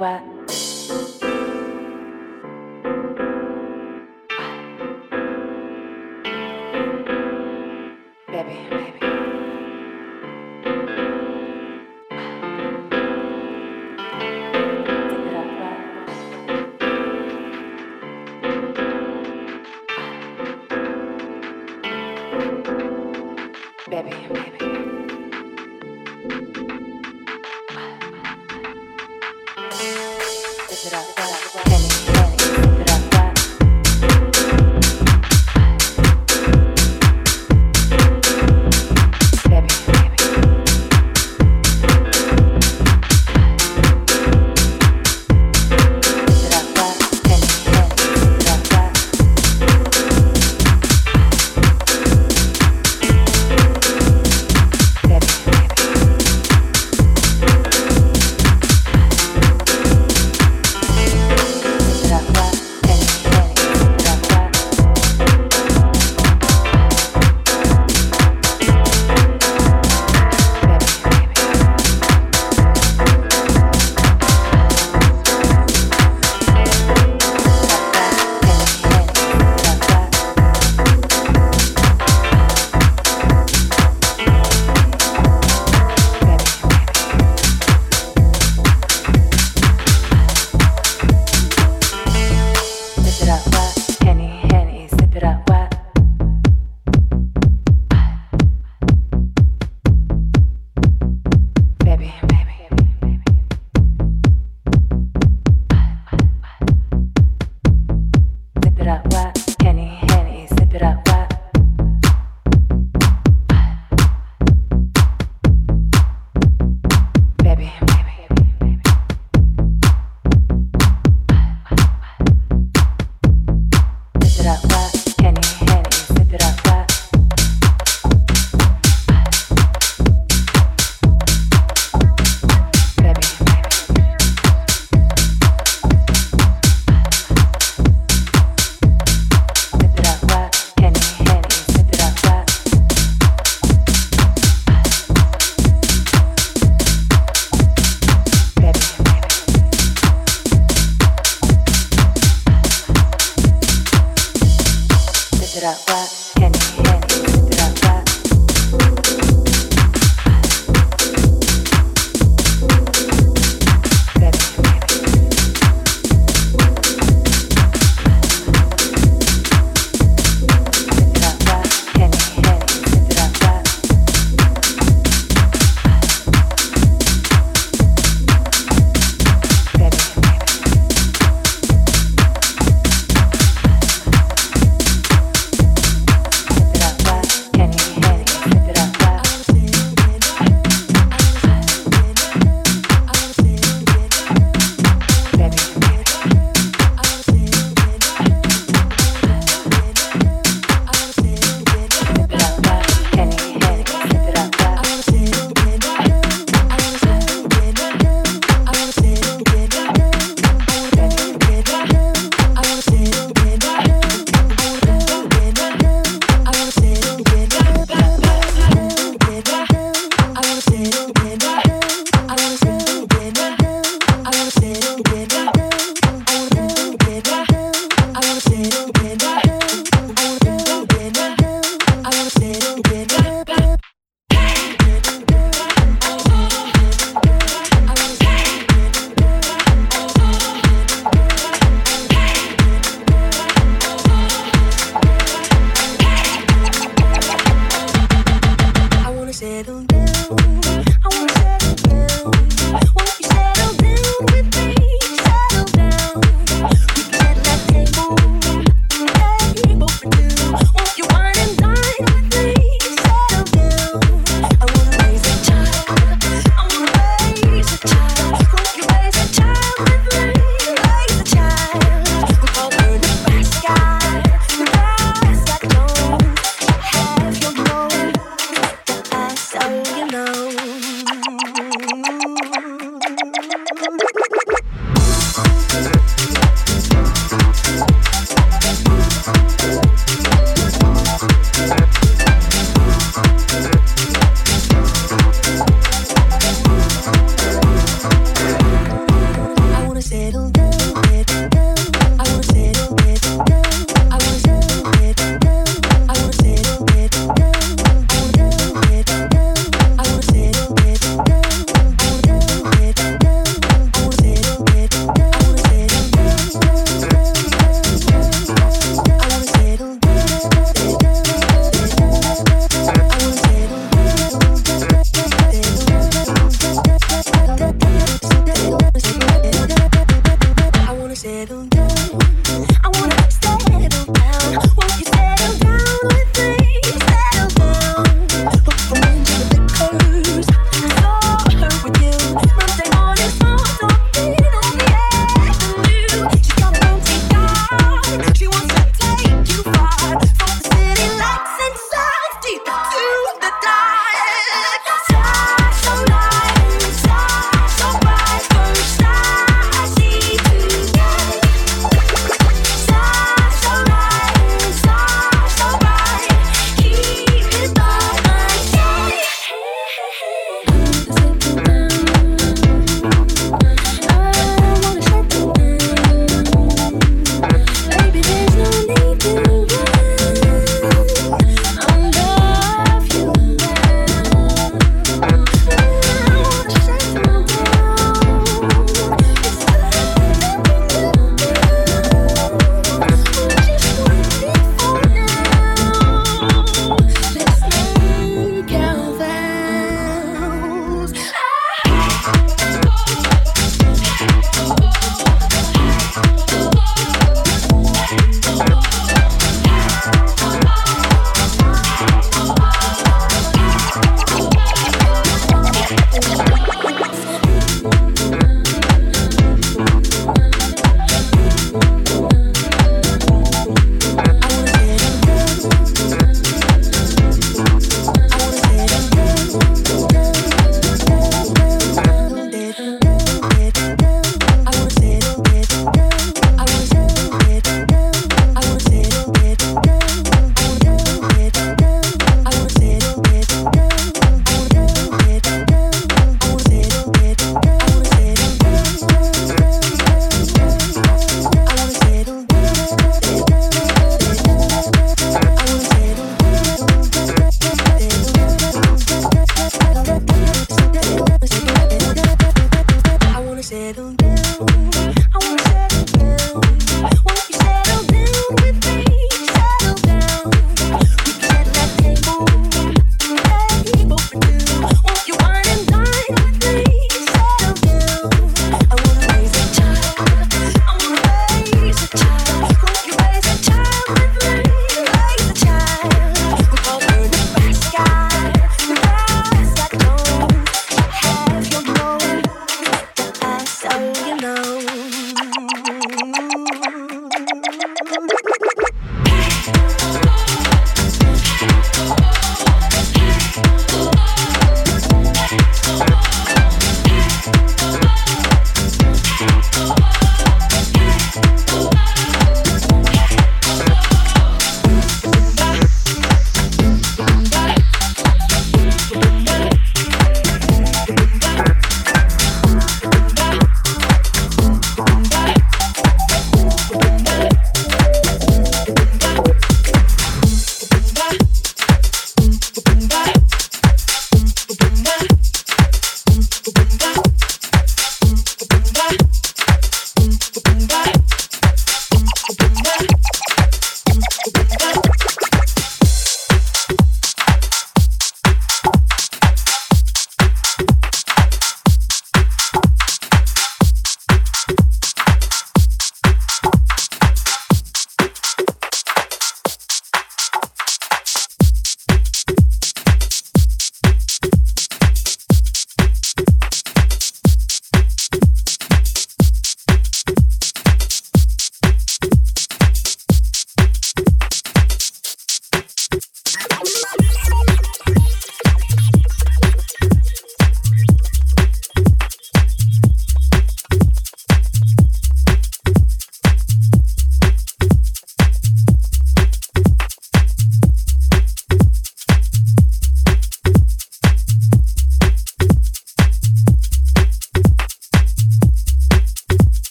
关。